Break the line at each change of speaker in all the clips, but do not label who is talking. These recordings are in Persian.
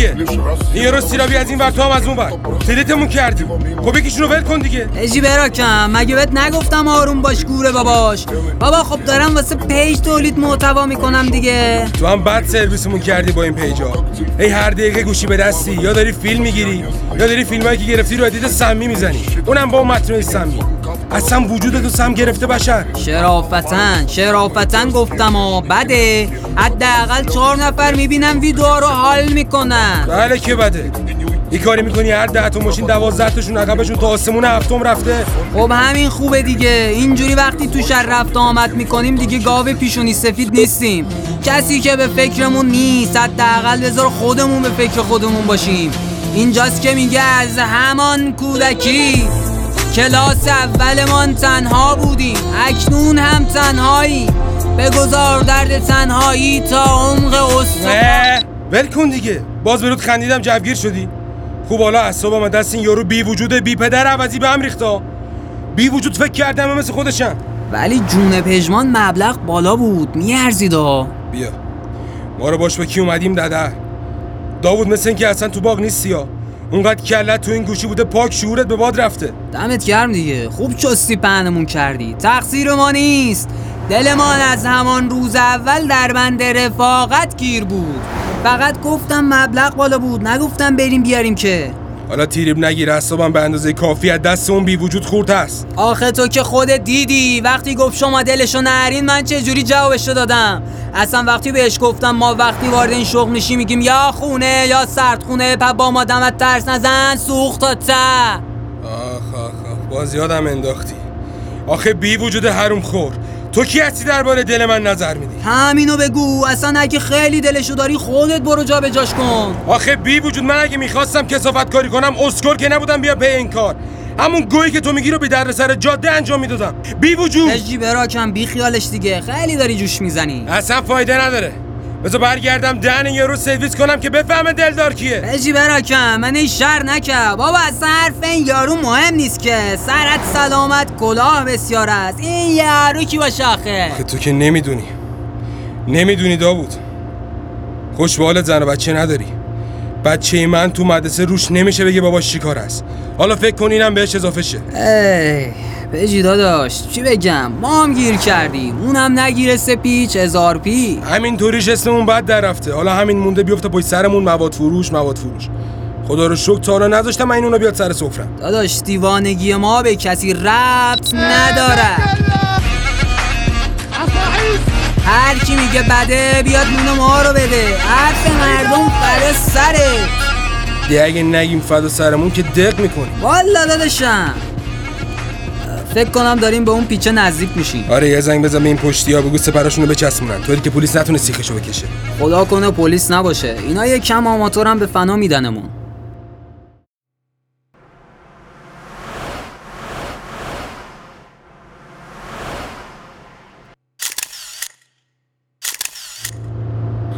دیگه. یه رو سیرابی از این ور تو هم از اون ور. تلیتمون کردیم. خب یکیشونو ول کن دیگه.
اجی براکم مگه بهت نگفتم آروم باش گوره باباش. بابا خب دارم واسه پیج تولید محتوا می‌کنم دیگه.
تو هم بد سرویسمون کردی با این پیجا. ای هر دقیقه گوشی به دستی. یا داری فیلم می‌گیری یا داری فیلمایی که گرفتی رو ادیت سمی می‌زنی. اونم با متن سمی. اصلا وجود تو سم گرفته بشر.
شرافتن شرافتن گفتم و بده. حداقل چهار نفر می‌بینم ویدیو رو حال می‌کنن.
بله که بده این کاری می‌کنی؟ هر ده تا ماشین دوازده تاشون عقبشون تا آسمون هفتم رفته.
خب همین خوبه دیگه. اینجوری وقتی تو شهر رفت آمد می‌کنیم دیگه گاو پیشونی سفید نیستیم. کسی که به فکرمون نیست حداقل بذار خودمون به فکر خودمون باشیم. اینجاست که میگه از همان کودکی کلاس اولمان تنها بودیم. اکنون هم تنهایی. بگذار درد تنهایی تا عمق استخوان.
ول کن دیگه. باز برود خندیدم جوگیر شدی. خوب حالا اعصابم دست این یارو بی وجود بی پدر عوضی به هم ریختا بی وجود فکر کردم مثل خودشم.
ولی جون پژمان مبلغ بالا بود میارزیدا
بیا. ما رو باش به کی اومدیم دده داوود مثل اینکه اصلا تو باغ نیستی ها. اونقدر کلت تو این گوشی بوده پاک شعورت به باد رفته.
دمت گرم دیگه. خوب چستی پهنمون کردی. تقصیر ما نیست. دلمان از همان روز اول در بند رفاقت گیر بود. فقط گفتم مبلغ بالا بود. نگفتم بریم بیاریم که.
حالا تیریب نگیر اعصابم به اندازه کافی از دست اون بی وجود خورد هست
آخه تو که خودت دیدی. وقتی گفت شما دلشو نرین من چه جوری جوابشو دادم؟ اصلا وقتی بهش گفتم ما وقتی وارد این شغل میشیم میگیم یا خونه یا سرد خونه پا با ما دمت ترس نزن سوخت تا ته
آخ آخ آخ. باز یادم انداختی. آخه بی وجود حروم خور. تو کی هستی درباره دل من نظر میدی؟
همینو بگو. اصلا اگه خیلی دلشو داری خودت برو جا به جاش کن.
آخه بی وجود من اگه می‌خواستم کسافت کاری کنم اسکل که نبودم بیا پی این کار. همون گویی که تو میگی رو به در سر جاده انجام می‌دادم. بی وجود!
اجی براکم بی خیالش دیگه. خیلی داری جوش می‌زنی.
اصلا فایده نداره. بذار برگردم دهن یه رو سرویس کنم که بفهمه دلدار کیه.
اجی براکم من این شر نکرد بابا اصلا حرف این یارو مهم نیست که. سرت سلامت کلاه بسیار است. این یارو کی باشه آخه.
که تو که نمی‌دونی. نمی‌دونی داوود. خوش به حالت زن و بچه نداری. بچه من تو مدرسه روش نمیشه بگه باباش چیکار است. حالا فکر کن اینم بهش اضافه شه.
ای. بجی داداش چی بگم؟ ما هم گیر کردیم اونم نگیره سپیچ هزار پی
همین طوریش اسممون بد در رفته. حالا همین مونده بیفته پشت سرمون مواد فروش مواد فروش. خدا رو شکر تا حالا نذاشتم این اونو بیاد سر سفرم.
داداش دیوانگی ما به کسی ربط نداره. هر کی میگه بده بیاد نون ما رو بده. حرف مردم فره سره.
دیگه اگه نگیم فدا سرمون که دق می‌کنیم.
والا داداشم. فکر کنم داریم به اون پیچه نزدیک میشیم.
آره یه زنگ بزن به این پشتی ها بگو سپراشونو بچسبونن. طوری که پلیس نتونه سیخشو بکشه.
خدا کنه پلیس نباشه. اینا یه کم آماتورم به فنا میدنمون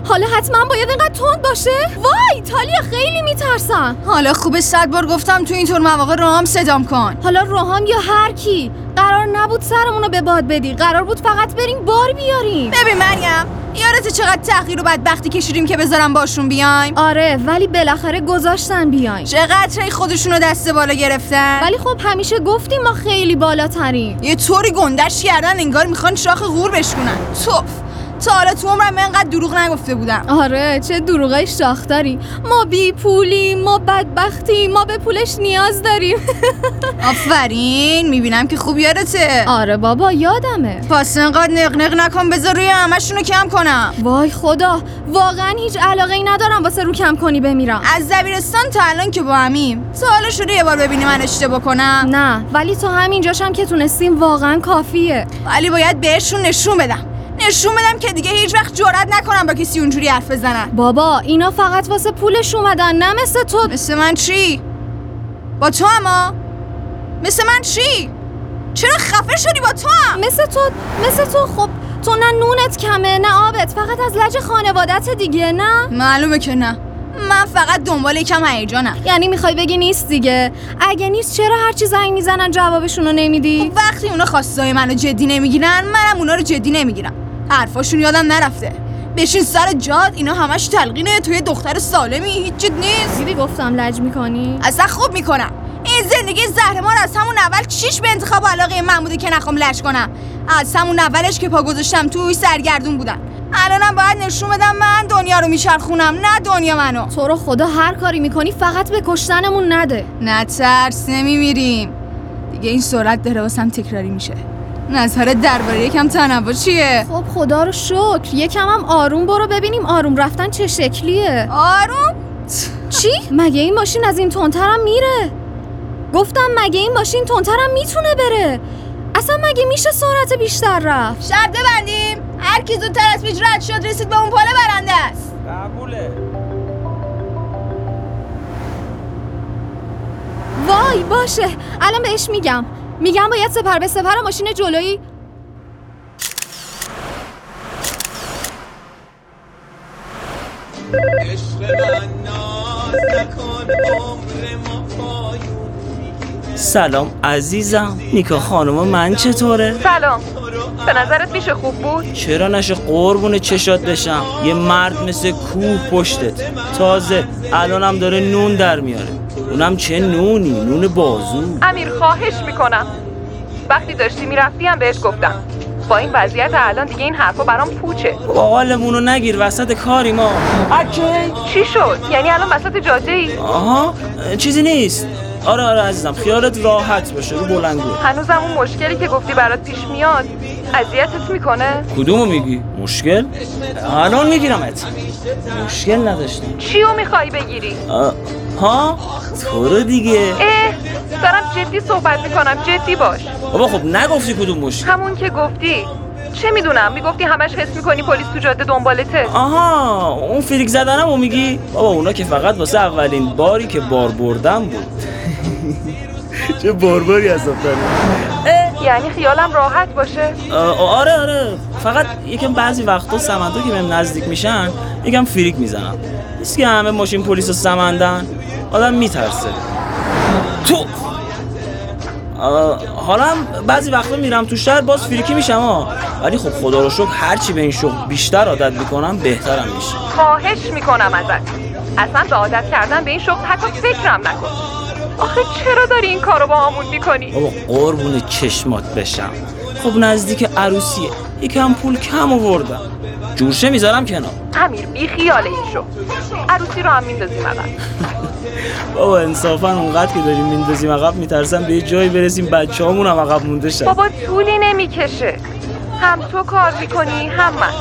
حالا حتما باید اینقدر تند باشه وای تالیا خیلی میترسم
حالا خوبه صد بار گفتم تو اینطور مواقع راهم صدام کن.
حالا روحام یا هر کی. قرار نبود سرمون رو به باد بدی. قرار بود فقط بریم بار بیاریم.
ببین مریم یادت چقدر تحقیر و بدبختی کشیدیم که بذارم باشون بیایم؟
آره ولی بالاخره گذاشتن بیایم.
چقدر خودشونو دست بالا گرفتن؟
ولی خب همیشه گفتیم ما خیلی بالاتریم.
یه طوری گندش کردن انگار می‌خوان شاخ غور بشکنن. توف. تا حالا تو عمرم انقدر دروغ نگفته بودم
آره چه دروغای شاخ داری ما بی پولیم ما بدبختیم ما به پولش نیاز داریم.
آفرین می‌بینم که خوب یادته.
آره بابا یادمه.
پس انقدر نق نکن بذار روی همشونو کم کنم.
وای خدا واقعا هیچ علاقه ای ندارم واسه رو کم کنی بمیرم.
از دبیرستان تا الان که با همیم. تا حالا شده یه بار ببینی من اشتباه کنم.
نه ولی تا همینجاشم که تونستیم واقعا کافیه.
ولی باید بهشون نشون بدم. نشون بدم که دیگه هیچ وقت جرئت نکنم با کسی اونجوری حرف بزنن
بابا اینا فقط واسه پولش اومدن نه مثل تو.
مثل من چی؟ با تو اما؟ مثل من چی؟ چرا خفه شدی با تو هم؟
مثل تو مثل تو. خب تو نه نونت کمه نه آبت فقط از لج خانوادت دیگه نه؟
معلومه که نه. من فقط دنبال یکم هیجانم.
یعنی می‌خوای بگی نیست دیگه؟ اگه نیست چرا هرچی زنگ می‌زنن جوابشون رو نمیدی؟
خب وقتی اونا خواستای منو جدی نمی‌گیرن منم اونا رو جدی نمی‌گیرم. حرفاشون یادم نرفته. بشین سر جاد اینا همش تلقینه. توی دختر سالمی هیچ نیست.
دیدی گفتم لج می‌کنی؟
اصلا خوب می‌کنم. این زندگی زهرمار از همون اول چیش به انتخاب علاقه من بوده که نخوام لش کنم؟ از همون اولش که پا گذاشتم توی سرگردون بودن الانم باید نشون بدم من دنیا رو میچرخونم نه دنیا منو.
تو رو خدا هر کاری می‌کنی فقط به کشتنمون نده.
نه ترس نمیمیریم. دیگه این سرعت داره واسم تکراری میشه. نظر درباره یکم تنوع چیه؟
خب خدا رو شکر. یکم هم آروم برو ببینیم آروم رفتن چه شکلیه.
آروم؟
چی؟ مگه این ماشین از این تندترم میره؟ گفتم مگه این ماشین تندترم می‌تونه بره؟ اصلا مگه میشه سرعت بیشتر رفت؟
شرط ببندیم. هر کی زودتر از پیش رد شد رسید به اون پل برنده است.
قبوله.
وای باشه. الان بهش میگم. میگم باید سپر به سپر ماشین جلویی.
سلام عزیزم. نیکا خانم من چطوره؟
سلام. به نظرت میشه خوب بود؟
چرا نشه قربون چشات بشم؟ یه مرد مثل کوه پشتت. تازه الانم داره نون در میاره. اونم چه نونی نون بازو.
امیر خواهش می‌کنم. وقتی داشتی می‌رفتی هم بهش گفتم. با این وضعیت الان دیگه این حرفا برام پوچه.
حالمونو نگیر وسط کاری ما. اکی
چی شد؟ یعنی الان وسط جاده ای؟
آها چیزی نیست. آره آره عزیزم خیالت راحت باشه رو بلنگو
هنوزم اون مشکلی که گفتی برات پیش میاد اذیتت می‌کنه؟
کدومو میگی؟ مشکل؟ الان میگیرمت مشکل نداشتیم
چیو می‌خوای بگیری؟
آه، ها؟ تو رو دیگه
اه دارم جدی صحبت می‌کنم جدی باش
بابا خب نگفتی کدوم مشکل
همون که گفتی چه می‌دونم؟ می‌گفتی همش حس می‌کنی پلیس تو جاده دنبالته.
آها اون فریک زدنم رو میگی. بابا اونا که فقط واسه اولین باری که بار بردم بود. چه بارباری هستم
یعنی خیالم راحت باشه.
آره آره. فقط یکم بعضی وقتا سمندا که بهم نزدیک میشن یکم فریک می‌زنم. نیست که همه ماشین پلیس و سمندن. آدم میترسه. تو حالا بعضی وقتا میرم تو شهر باز فریکی میشم ها ولی خب خدا رو شکر هرچی به این شغل بیشتر عادت می‌کنم بهترم میشه.
خواهش می‌کنم ازت. اصلا به عادت کردن به این شغل حتی فکرم نکن. آخه چرا داری این کارو با همون می‌کنی؟
بابا قربون چشمات بشم. خب نزدیک عروسیه. یکم پول کم آوردم. جورشه می‌ذارم کنار.
امیر بی خیال این شغل عروسی رو هم میندازیم عقب.
بابا انصافا اونقدر که داریم میندازیم عقب میترسم به یه جایی برسیم بچه هم عقب مونده شن
بابا طولی نمی‌کشه. هم تو کار می‌کنی هم من.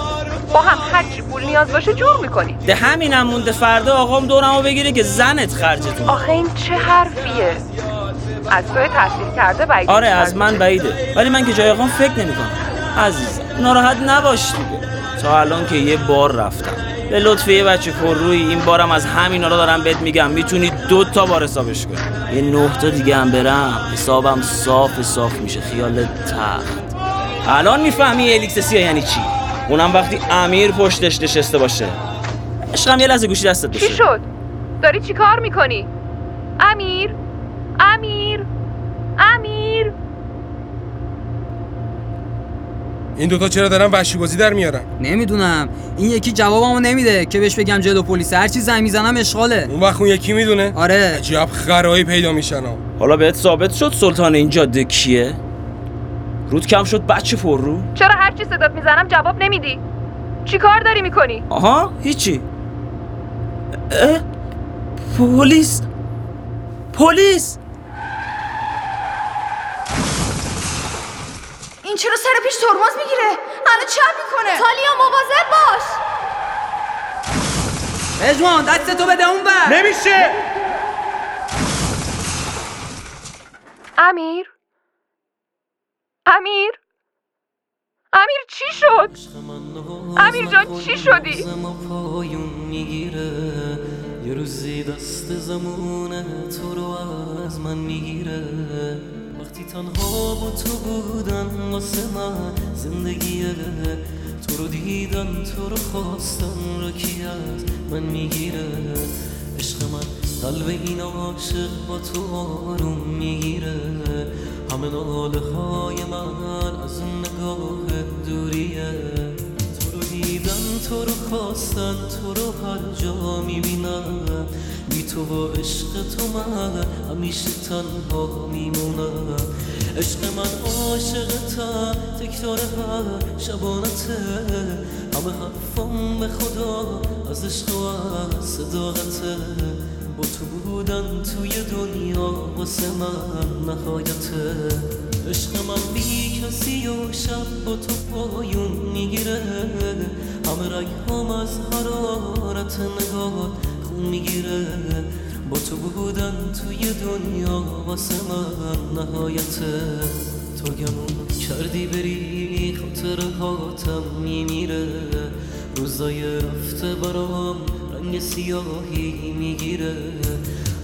با هم هرچی پول نیاز باشه جور می‌کنی
ده همینم مونده فردا آقام دورمو بگیره که زنت خرجتون
آخه این چه حرفیه؟ از توی تحصیل کرده بعید
آره از من بعیده. ولی من که جای آقام فکر نمی‌کنم. عزیز ناراحت نباش دیگه. تا الان که یه بار رفتم. به لطف یه بچه پر روی این بارم از همین رو دارم بهت میگم. می‌تونی دو تا بار حسابش کنی. یه نه تا دیگه هم برم حسابم صاف صاف میشه. خیال تخت. الان می‌فهمی الیکس سیاه یعنی چی؟ اونم وقتی امیر پشتش نشسته باشه. عشقم یه لحظه گوشی دستت
چی
باشه
شد؟ داری چی کار می‌کنی؟ امیر؟ امیر؟ امیر؟
این دوتا چرا دارن وحشی بازی در میارن؟
نمی‌دونم. این یکی جوابمو نمیده. که بهش بگم جلو پلیس. هر چی زنگ می‌زنم اشغاله.
اون وقت اون یکی می‌دونه؟
آره.
عجب خرایی پیدا میشن ها.
حالا بهت ثابت شد سلطان این جاده کیه؟ رود کم شد بچه پر رو.
چرا هر چی صدات می‌زنم جواب نمیدی؟ چی کار داری می‌کنی؟
آها هیچی؟ پلیس. پلیس!
این چرا سر پیش ترمز می‌گیره الان چپ می‌کنه
تالیا مواظب باش
رجوان دست تو بده اون بر
نمیشه
امیر؟ امیر؟ امیر چی شد؟ امیر جان چی شدی؟
پایون می‌گیره یه روزی دست زمونه تو رو از من می‌گیره وقتی تنها با تو بودن واسه من زندگیه تو رو دیدن تو رو خواستن رو کی از من می‌گیره؟ عشق من قلب این عاشق با تو آروم می‌گیره. همه ناله های من از نگاه دوریه. تو رو خواستن تو رو هر جا می‌بینم بی تو و عشق تو من همیشه تنها میمونم عشق من عاشقتم تکرار هر شبانته. همه حرفم به خدا از عشق و از با تو بودن توی دنیا واسه من نهایته. عشق من بی کسی و شب با تو پایون می‌گیره. از حرارت نگاهات خون می‌گیره. با تو بودن توی دنیا واسه من نهایته. تو گمون کردی بری خاطر هاتم میمیره. روزای رفته برام رنگ سیاهی می‌گیره.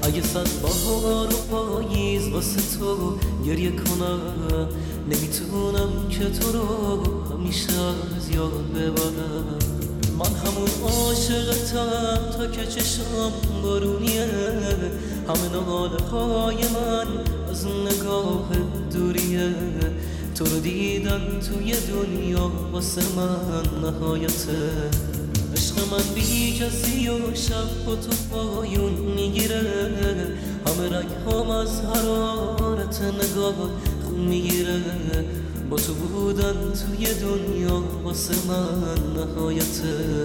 اگه صد بهار و پاییز واسه تو گریه کنم نمی‌تونم که تو رو همیشه از یاد ببرم. من همون عاشقتم تا که چشم بارونیه همه ناله های من از نگاه دوریه. تو رو دیدن توی دنیا واسه من نهایته عشق من بی کسی و شب با تو پایون می‌گیره. همه رگ هم از حرارت نگاه خون می‌گیره. با تو بودن توی دنیا واسه من نهایته